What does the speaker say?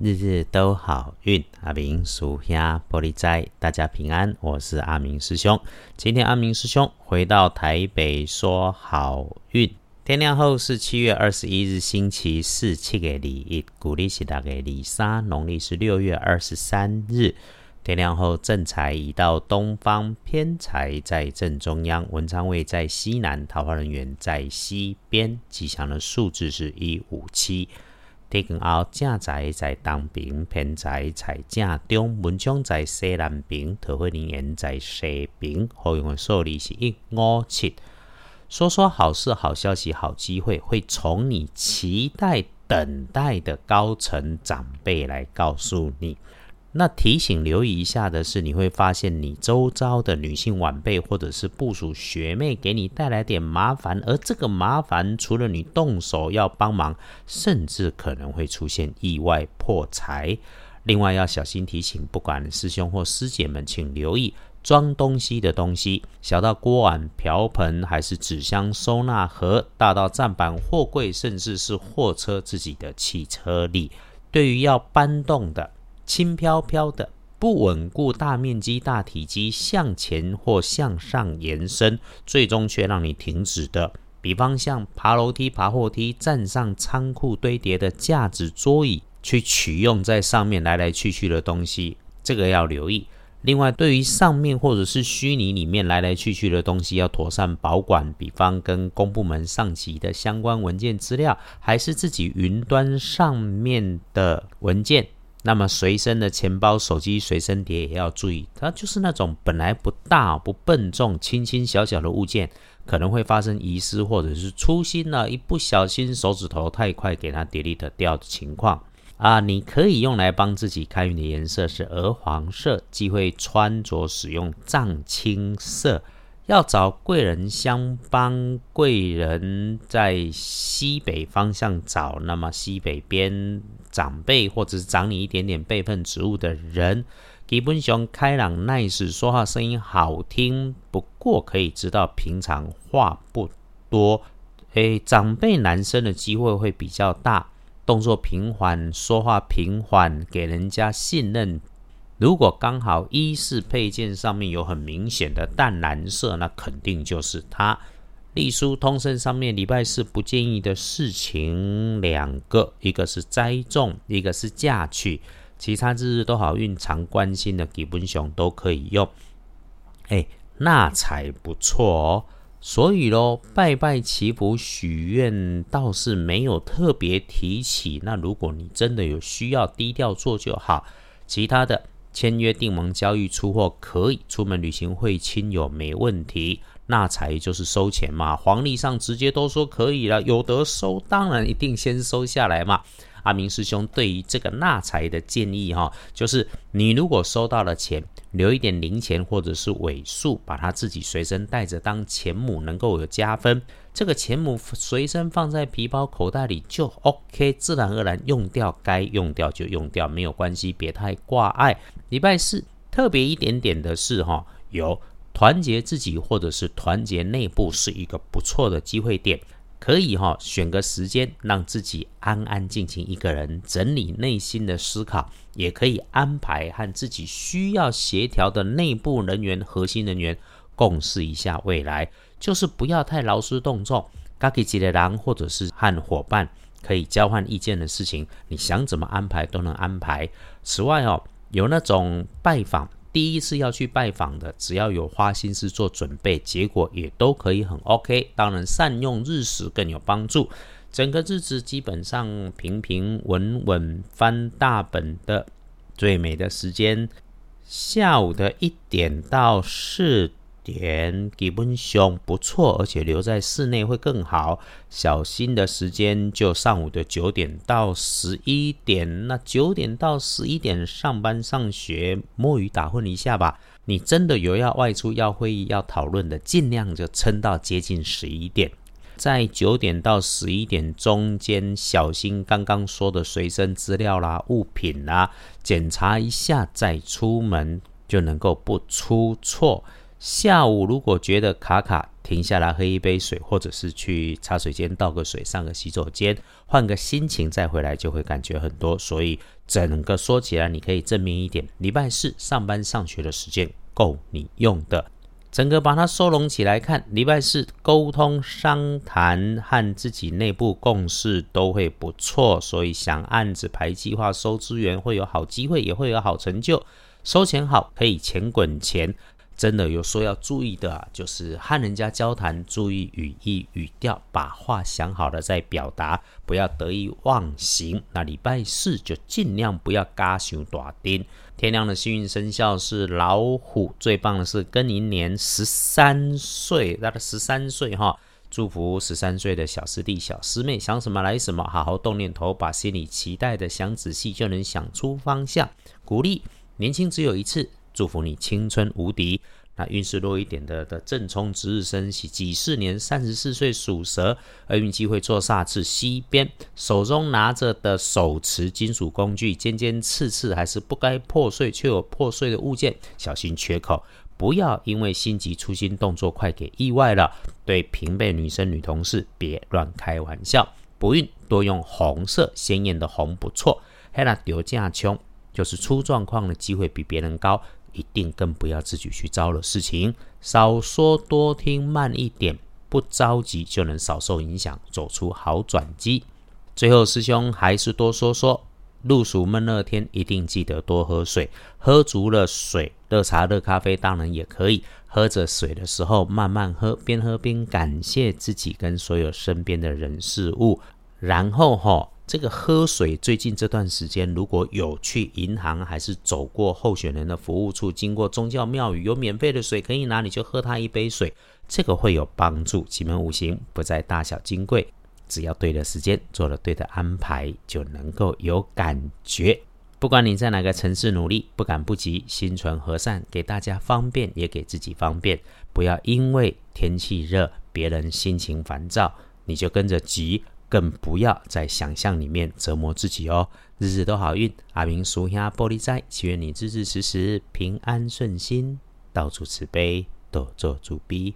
日日都好运，阿明属下玻璃斋，大家平安。我是阿明师兄。今天阿明师兄回到台北说好运。天亮后是七月二十一日星期四，七月礼一，古历是大概礼三，农历是六月二十三日。天亮后正财移到东方，偏财在正中央，文昌位在西南，桃花人员在西边。吉祥的数字是一五七。天光后正在在东边，偏财在正中，文昌在西南边，桃花人员在西边。好用的数字是一五七。说说好事、好消息、好机会，会从你期待、等待的高层长辈来告诉你。那提醒留意一下的是，你会发现你周遭的女性晚辈或者是部属学妹给你带来点麻烦，而这个麻烦除了你动手要帮忙，甚至可能会出现意外破财。另外要小心提醒，不管师兄或师姐们，请留意装东西的东西，小到锅碗瓢盆，还是纸箱收纳盒，大到站板货柜，甚至是货车自己的汽车里，对于要搬动的。轻飘飘的、不稳固、大面积、大体积向前或向上延伸，最终却让你停止的。比方像爬楼梯、爬货梯，站上仓库堆叠的架子、桌椅，去取用在上面来来去去的东西，这个要留意。另外，对于上面或者是虚拟里面来来去去的东西，要妥善保管。比方跟公部门上级的相关文件资料，还是自己云端上面的文件。那么随身的钱包、手机随身碟也要注意，它就是那种本来不大不笨重、轻轻小小的物件，可能会发生遗失或者是粗心了，一不小心手指头太快给它 delete 掉的情况啊。你可以用来帮自己开运的颜色是鹅黄色，忌讳穿着使用藏青色。要找贵人相帮，贵人在西北方向找，那么西北边长辈或者是长你一点点辈分职务的人，基本上开朗、nice，说话声音好听，不过可以知道平常话不多。诶，长辈男生的机会会比较大，动作平缓，说话平缓，给人家信任。如果刚好衣饰配件上面有很明显的淡蓝色，那肯定就是它。隶书通身上面礼拜四不建议的事情两个，一个是栽种，一个是嫁娶。其他日日都好运，常关心的基本熊都可以用。哎，那才不错哦。所以咯，拜拜祈福许愿倒是没有特别提起。那如果你真的有需要，低调做就好。其他的。签约订盟交易出货可以，出门旅行会亲友没问题，纳财就是收钱嘛。黄历上直接都说可以了，有得收当然一定先收下来嘛。阿明师兄对于这个纳财的建议哈，就是你如果收到了钱，留一点零钱或者是尾数，把它自己随身带着当钱母，能够有加分。这个钱母随身放在皮包口袋里就 OK，自然而然用掉该用掉就用掉，没有关系，别太挂碍。礼拜四特别一点点的是哈，有团结自己或者是团结内部是一个不错的机会点。可以哈，选个时间让自己安安静静一个人整理内心的思考，也可以安排和自己需要协调的内部人员、核心人员共事一下未来，就是不要太劳师动众。该给几个人或者是和伙伴可以交换意见的事情，你想怎么安排都能安排。此外哦，有那种拜访。第一次要去拜访的，只要有花心思做准备，结果也都可以很 OK。当然，善用日时更有帮助。整个日子基本上平平稳稳，翻大本的最美的时间，下午的一点到四。点基本上不错，而且留在室内会更好。小心的时间就上午的九点到十一点。那九点到十一点上班上学，摸鱼打混一下吧。你真的有要外出、要会议、要讨论的，尽量就撑到接近十一点。在九点到十一点中间，小心刚刚说的随身资料啦、物品啦，检查一下再出门，就能够不出错。下午如果觉得卡卡，停下来喝一杯水，或者是去茶水间倒个水，上个洗手间，换个心情再回来，就会感觉很多。所以整个说起来，你可以证明一点。礼拜四上班上学的时间够你用的。整个把它收拢起来看，礼拜四沟通商谈和自己内部共识都会不错，所以想案子排计划收资源会有好机会，也会有好成就。收钱好，可以钱滚钱。真的有说要注意的，啊，就是和人家交谈，注意语义语调，把话想好了再表达，不要得意忘形。那礼拜四就尽量不要嘎熊打丁。天亮的幸运生肖是老虎，最棒的是庚寅年十三岁，他的十三岁哈，祝福十三岁的小师弟小师妹，想什么来什么，好好动念头，把心里期待的想仔细，就能想出方向。鼓励年轻只有一次。祝福你青春无敌。那运势弱一点的的正冲值日生喜己巳年三十四岁属蛇，厄运机会坐煞至西边，手中拿着的手持金属工具尖尖刺刺，还是不该破碎却有破碎的物件，小心缺口。不要因为心急粗心动作快给意外了。对平辈女生女同事别乱开玩笑。不孕多用红色鲜艳的红不错。黑了丢架穷，就是出状况的机会比别人高。一定更不要自己去招了事情，少说多听，慢一点，不着急就能少受影响，走出好转机。最后，师兄还是多说说，入暑闷热天一定记得多喝水，喝足了水，热茶、热咖啡当然也可以。喝着水的时候慢慢喝，边喝边感谢自己跟所有身边的人事物，然后哈。这个喝水，最近这段时间，如果有去银行，还是走过候选人的服务处，经过宗教庙宇，有免费的水可以拿，你就喝他一杯水，这个会有帮助。奇门五行不在大小金贵，只要对的时间做了对的安排，就能够有感觉。不管你在哪个城市努力，不赶不急，心存和善，给大家方便，也给自己方便。不要因为天气热，别人心情烦躁，你就跟着急。更不要在想象里面折磨自己哦，日日都好运。阿明属下玻璃斋，祈愿你日日时时平安顺心，到处慈悲，多做主逼。